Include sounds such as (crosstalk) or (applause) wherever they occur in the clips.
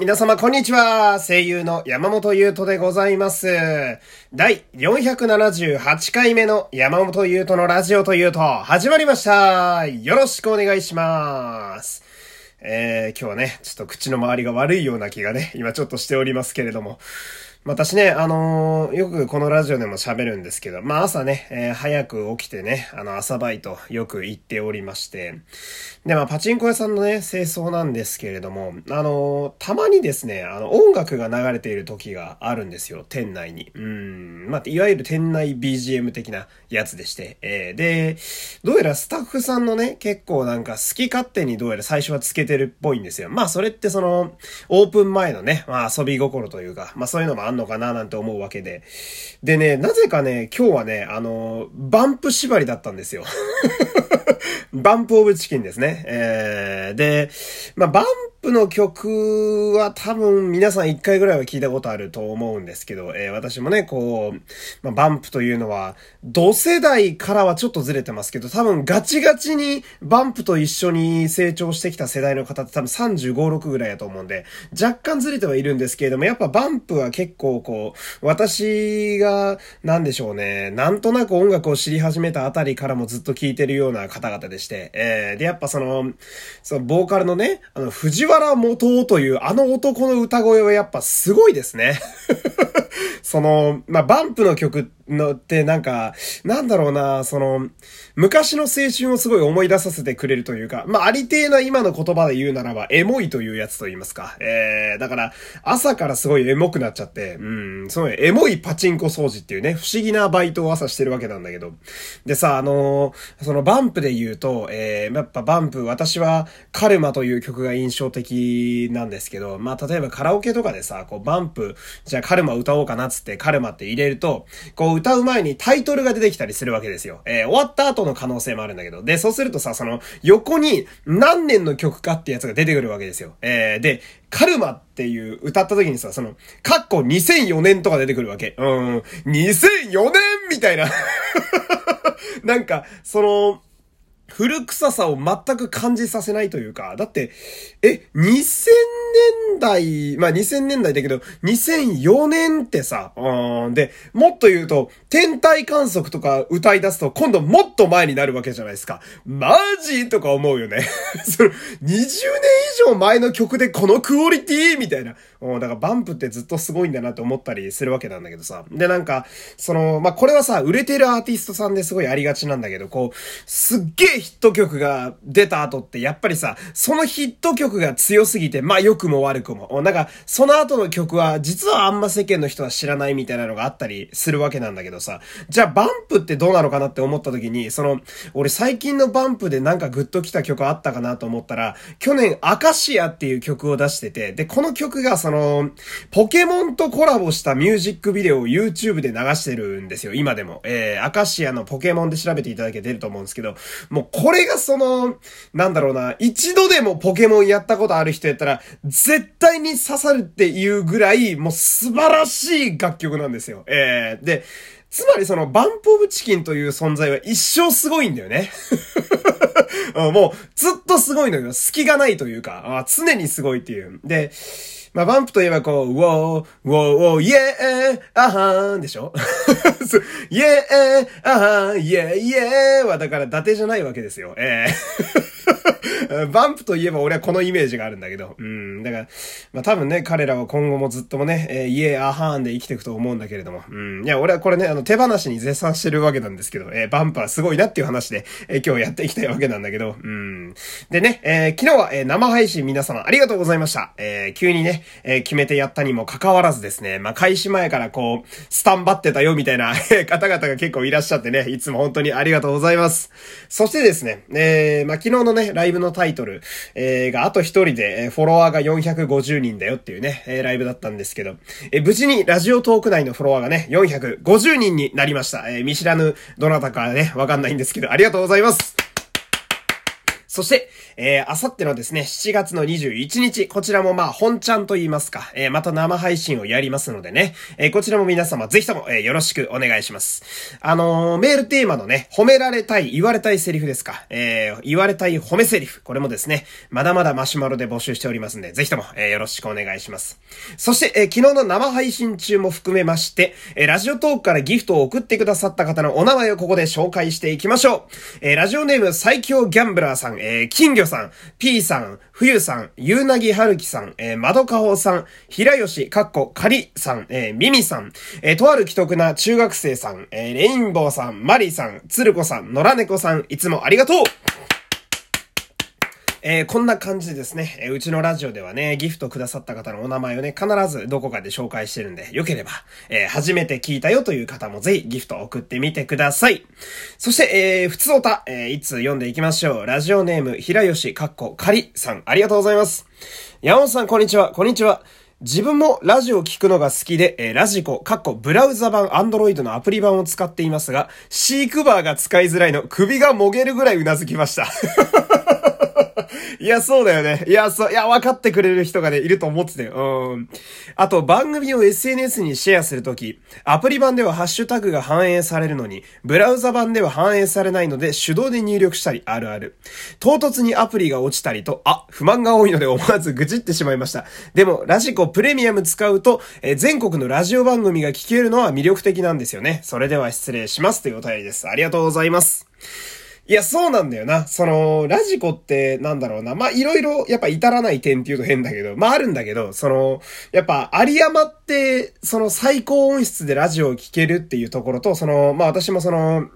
皆様こんにちは。声優の山本優斗でございます。第478回目の山本優斗のラジオというと、始まりました。よろしくお願いします。えー、今日はね、ちょっと口の周りが悪いような気がね、今ちょっとしておりますけれども、私ね、あのー、よくこのラジオでも喋るんですけど、まあ朝ね、えー、早く起きてね、あの朝バイトよく行っておりまして、で、まあパチンコ屋さんのね、清掃なんですけれども、あのー、たまにですね、あの音楽が流れている時があるんですよ、店内に。うん、まあいわゆる店内 BGM 的なやつでして、えー、で、どうやらスタッフさんのね、結構なんか好き勝手にどうやら最初はつけてるっぽいんですよ。まあそれってその、オープン前のね、まあ遊び心というか、まあそういうのもあんのかななんて思うわけで。でね、なぜかね、今日はね、あの、バンプ縛りだったんですよ。(laughs) (laughs) バンプオブチキンですね。えー、で、まあ、バンプの曲は多分皆さん一回ぐらいは聞いたことあると思うんですけど、えー、私もね、こう、まあ、バンプというのは、同世代からはちょっとずれてますけど、多分ガチガチにバンプと一緒に成長してきた世代の方って多分35、6ぐらいだと思うんで、若干ずれてはいるんですけれども、やっぱバンプは結構こう、私が、なんでしょうね、なんとなく音楽を知り始めたあたりからもずっと聴いてるような方々でして、えー、で、やっぱその、そのボーカルのね、あの、藤原元というあの男の歌声はやっぱすごいですね。(laughs) その、まあ、バンプの曲のってなんか、なんだろうな、その、昔の青春をすごい思い出させてくれるというか、まあ、ありてえな今の言葉で言うならば、エモいというやつと言いますか。えー、だから、朝からすごいエモくなっちゃって、うん、そのエモいパチンコ掃除っていうね、不思議なバイトを朝してるわけなんだけど。でさ、あのー、そのバンプで言うと、えー、やっぱバンプ、私はカルマという曲が印象的なんですけど、まあ、例えばカラオケとかでさ、こう、バンプ、じゃあカルママ歌おうかなっつってカルマって入れると、こう、歌う前にタイトルが出てきたりするわけですよ。えー、終わった後の可能性もあるんだけど。で、そうするとさ、その、横に何年の曲かってやつが出てくるわけですよ。えー、で、カルマっていう歌った時にさ、その、カッコ2004年とか出てくるわけ。うん、2004年みたいな (laughs) なんか、その、古臭さを全く感じさせないというか、だって、え、2000年代、まあ、2000年代だけど、2004年ってさ、うん、で、もっと言うと、天体観測とか歌い出すと、今度もっと前になるわけじゃないですか。マジとか思うよね。(laughs) その、20年以上前の曲でこのクオリティみたいな。だからバンプってずっとすごいんだなって思ったりするわけなんだけどさ。で、なんか、その、まあ、これはさ、売れてるアーティストさんですごいありがちなんだけど、こう、すっげえヒット曲が出た後って、やっぱりさ、そのヒット曲が強すぎて、まあ、良くも悪くも。なんか、その後の曲は、実はあんま世間の人は知らないみたいなのがあったりするわけなんだけどさ。じゃあ、バンプってどうなのかなって思った時に、その、俺最近のバンプでなんかグッときた曲あったかなと思ったら、去年、アカシアっていう曲を出してて、で、この曲がさその、ポケモンとコラボしたミュージックビデオを YouTube で流してるんですよ、今でも。えー、アカシアのポケモンで調べていただけ出ると思うんですけど、もうこれがその、なんだろうな、一度でもポケモンやったことある人やったら、絶対に刺さるっていうぐらい、もう素晴らしい楽曲なんですよ。えー、で、つまりそのバンプオブチキンという存在は一生すごいんだよね。(laughs) もうずっとすごいのよ。隙がないというか、常にすごいっていう。で、まあ、バンプといえばこう、ウォー、ウォー、ウォー、イェー、アハーンでしょ？(laughs) イェー、アハーン、イェー、イェーはだから伊達じゃないわけですよ。えー。(laughs) バンプといえば俺はこのイメージがあるんだけど。うん。だから、まあ多分ね、彼らは今後もずっともね、えー、イエーアハーンで生きていくと思うんだけれども。うん。いや、俺はこれね、あの、手放しに絶賛してるわけなんですけど、えー、バンプはすごいなっていう話で、えー、今日やっていきたいわけなんだけど。うん。でね、えー、昨日は、えー、生配信皆様ありがとうございました。えー、急にね、えー、決めてやったにもかかわらずですね、まあ開始前からこう、スタンバってたよみたいな方々が結構いらっしゃってね、いつも本当にありがとうございます。そしてですね、えー、まあ昨日のね、ねライブのタイトル、えー、があと一人で、えフォロワーが450人だよっていうね、えー、ライブだったんですけど、えー、無事にラジオトーク内のフォロワーがね、450人になりました。えー、見知らぬどなたかね、わかんないんですけど、ありがとうございます。そして、えー、あさってのですね、7月の21日、こちらもまあ、本ちゃんと言いますか、えー、また生配信をやりますのでね、えー、こちらも皆様ぜひとも、え、よろしくお願いします。あの、メールテーマのね、褒められたい、言われたいセリフですか、えー、言われたい褒めセリフ、これもですね、まだまだマシュマロで募集しておりますんで、ぜひとも、え、よろしくお願いします。そして、え、昨日の生配信中も含めまして、え、ラジオトークからギフトを送ってくださった方のお名前をここで紹介していきましょう。え、ラジオネーム最強ギャンブラーさん、え、金魚さん、P さん、冬さん、ゆうなぎはるきさん、えー、まどかほさん、平吉、かっこ、かりさん、えー、みみさん、えー、とある既得な中学生さん、えー、レインボーさん、マリーさん、つるこさん、野良猫さん、いつもありがとうえー、こんな感じでですね、え、うちのラジオではね、ギフトくださった方のお名前をね、必ずどこかで紹介してるんで、よければ、えー、初めて聞いたよという方もぜひギフト送ってみてください。そして、えー、普通おた、えー、いつ読んでいきましょう。ラジオネーム、平吉かっこかりさん、ありがとうございます。山本さん、こんにちは、こんにちは。自分もラジオ聞くのが好きで、えー、ラジコ、カッコ、ブラウザ版、アンドロイドのアプリ版を使っていますが、シークバーが使いづらいの、首がもげるぐらいうなずきました。(laughs) いや、そうだよね。いや、そう、いや、分かってくれる人がね、いると思ってたよ。うん。あと、番組を SNS にシェアするとき、アプリ版ではハッシュタグが反映されるのに、ブラウザ版では反映されないので、手動で入力したり、あるある。唐突にアプリが落ちたりと、あ、不満が多いので思わず愚痴ってしまいました。でも、ラジコプレミアム使うと、え全国のラジオ番組が聞けるのは魅力的なんですよね。それでは失礼しますというお便りです。ありがとうございます。いや、そうなんだよな。その、ラジコってなんだろうな。まあ、いろいろ、やっぱ至らない点っていうと変だけど、まあ、あるんだけど、その、やっぱ、有山って、その最高音質でラジオを聴けるっていうところと、その、まあ、私もその、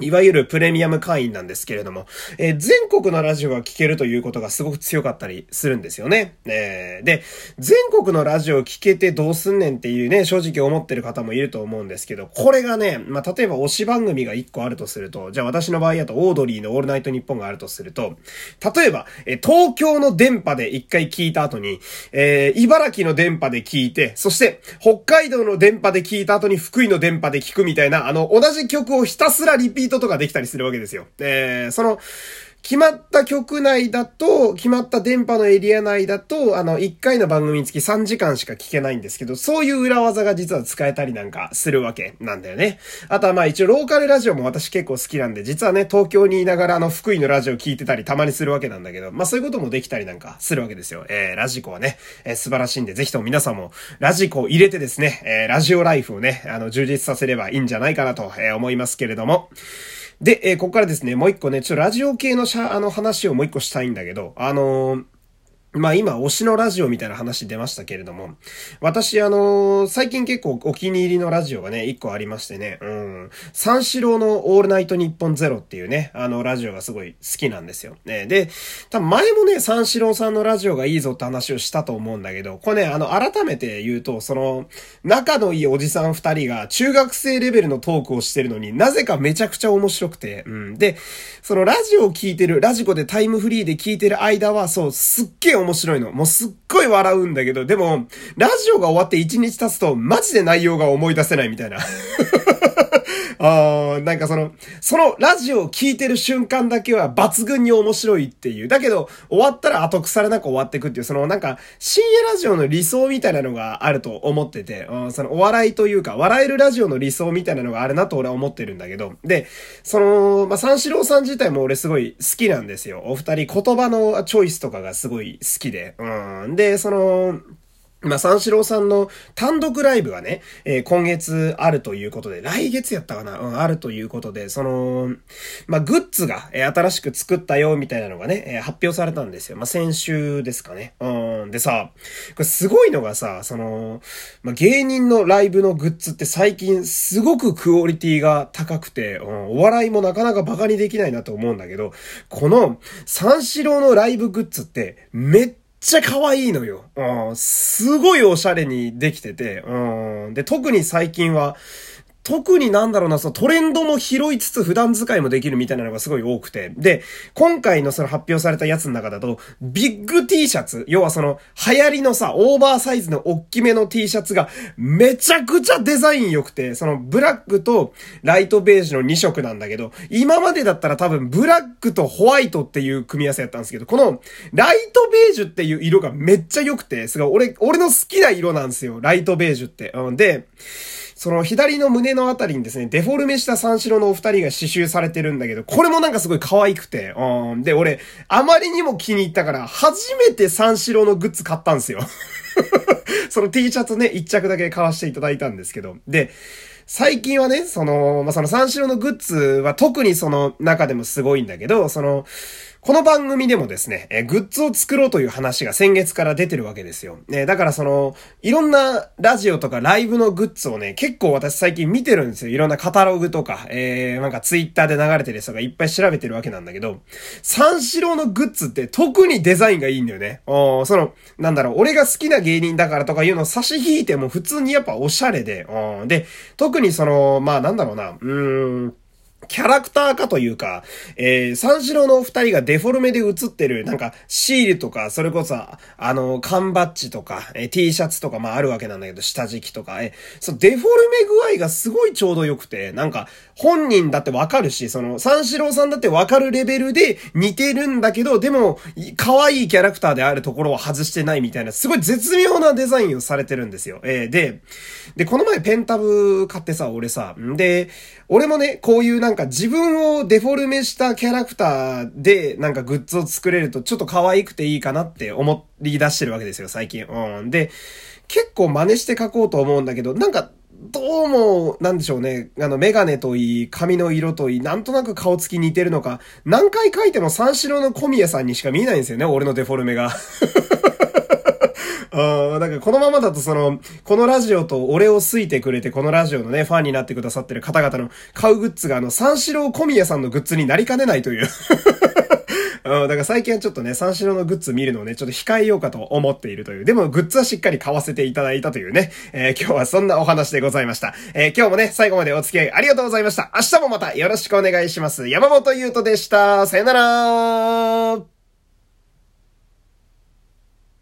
いわゆるプレミアム会員なんですけれども、えー、全国のラジオが聴けるということがすごく強かったりするんですよね。えー、で、全国のラジオを聴けてどうすんねんっていうね、正直思ってる方もいると思うんですけど、これがね、まあ、例えば推し番組が1個あるとすると、じゃあ私の場合だとオードリーのオールナイトニッポンがあるとすると、例えば、えー、東京の電波で1回聞いた後に、えー、茨城の電波で聞いて、そして北海道の電波で聞いた後に福井の電波で聞くみたいな、あの、同じ曲をひたすらリピートートとかできたりするわけですよ。で、その、決まった曲内だと、決まった電波のエリア内だと、あの、1回の番組につき3時間しか聞けないんですけど、そういう裏技が実は使えたりなんかするわけなんだよね。あとはまあ一応ローカルラジオも私結構好きなんで、実はね、東京にいながらあの、福井のラジオ聞いてたりたまにするわけなんだけど、まあそういうこともできたりなんかするわけですよ。えー、ラジコはね、えー、素晴らしいんで、ぜひとも皆さんもラジコを入れてですね、えー、ラジオライフをね、あの、充実させればいいんじゃないかなと、えー、思いますけれども、で、えー、ここからですね、もう一個ね、ちょっとラジオ系のしゃ、あの話をもう一個したいんだけど、あのーまあ今、推しのラジオみたいな話出ましたけれども、私あの、最近結構お気に入りのラジオがね、一個ありましてね、うん、三四郎のオールナイトニッポンゼロっていうね、あのラジオがすごい好きなんですよ。ね、で、多分前もね、三四郎さんのラジオがいいぞって話をしたと思うんだけど、これね、あの、改めて言うと、その、仲のいいおじさん二人が中学生レベルのトークをしてるのになぜかめちゃくちゃ面白くて、うん。で、そのラジオを聞いてる、ラジコでタイムフリーで聞いてる間は、そう、すっげえ面白いの。もうすっごい笑うんだけど、でも、ラジオが終わって1日経つと、マジで内容が思い出せないみたいな。(laughs) あなんかその、そのラジオを聴いてる瞬間だけは抜群に面白いっていう。だけど、終わったら後腐れなく終わってくっていう、そのなんか、深夜ラジオの理想みたいなのがあると思ってて、うん、そのお笑いというか、笑えるラジオの理想みたいなのがあるなと俺は思ってるんだけど、で、その、まあ、三四郎さん自体も俺すごい好きなんですよ。お二人言葉のチョイスとかがすごい好きで、うん。で、その、まあ、三四郎さんの単独ライブがね、えー、今月あるということで、来月やったかなうん、あるということで、その、まあ、グッズが、えー、新しく作ったよ、みたいなのがね、えー、発表されたんですよ。まあ、先週ですかね。うん。でさ、これすごいのがさ、その、まあ、芸人のライブのグッズって最近すごくクオリティが高くて、うん、お笑いもなかなか馬鹿にできないなと思うんだけど、この三四郎のライブグッズってめっちゃ可愛いのよ。うん。すごいおしゃれにできてて、うん。で、特に最近は、特になんだろうな、そのトレンドも拾いつつ普段使いもできるみたいなのがすごい多くて。で、今回のその発表されたやつの中だと、ビッグ T シャツ、要はその流行りのさ、オーバーサイズの大きめの T シャツがめちゃくちゃデザイン良くて、そのブラックとライトベージュの2色なんだけど、今までだったら多分ブラックとホワイトっていう組み合わせやったんですけど、このライトベージュっていう色がめっちゃ良くて、すごい俺、俺の好きな色なんですよ。ライトベージュって。うん、で、その左の胸のあたりにですね、デフォルメした三四郎のお二人が刺繍されてるんだけど、これもなんかすごい可愛くて、うん。で、俺、あまりにも気に入ったから、初めて三四郎のグッズ買ったんですよ。(laughs) その T シャツね、一着だけ買わせていただいたんですけど、で、最近はね、その、まあ、その三四郎のグッズは特にその中でもすごいんだけど、その、この番組でもですね、えグッズを作ろうという話が先月から出てるわけですよ。ね、だからその、いろんなラジオとかライブのグッズをね、結構私最近見てるんですよ。いろんなカタログとか、えー、なんかツイッターで流れてる人がいっぱい調べてるわけなんだけど、三四郎のグッズって特にデザインがいいんだよね。おその、なんだろう、俺が好きな芸人だからとかいうのを差し引いても普通にやっぱおしゃれで、おで、特にその、まあなんだろうな、うーん、キャラクターかというか、えー、三四郎の二人がデフォルメで映ってる、なんか、シールとか、それこそ、あの、缶バッジとか、えー、T シャツとか、まああるわけなんだけど、下敷きとか、えー、そのデフォルメ具合がすごいちょうど良くて、なんか、本人だってわかるし、その、三四郎さんだってわかるレベルで似てるんだけど、でも、可愛いキャラクターであるところを外してないみたいな、すごい絶妙なデザインをされてるんですよ。えー、で、で、この前ペンタブ買ってさ、俺さ、んで、俺もね、こういうなんか自分をデフォルメしたキャラクターでなんかグッズを作れるとちょっと可愛くていいかなって思い出してるわけですよ、最近。うん。で、結構真似して書こうと思うんだけど、なんか、どうも、なんでしょうね。あの、メガネといい、髪の色といい、なんとなく顔つき似てるのか、何回書いても三四郎の小宮さんにしか見えないんですよね、俺のデフォルメが。うん、なんかこのままだとその、このラジオと俺を好いてくれて、このラジオのね、ファンになってくださってる方々の買うグッズがあの、三四郎小宮さんのグッズになりかねないという (laughs) うん、だから最近はちょっとね、三四郎のグッズ見るのをね、ちょっと控えようかと思っているという。でも、グッズはしっかり買わせていただいたというね、えー、今日はそんなお話でございました。えー、今日もね、最後までお付き合いありがとうございました。明日もまたよろしくお願いします。山本優斗でした。さよなら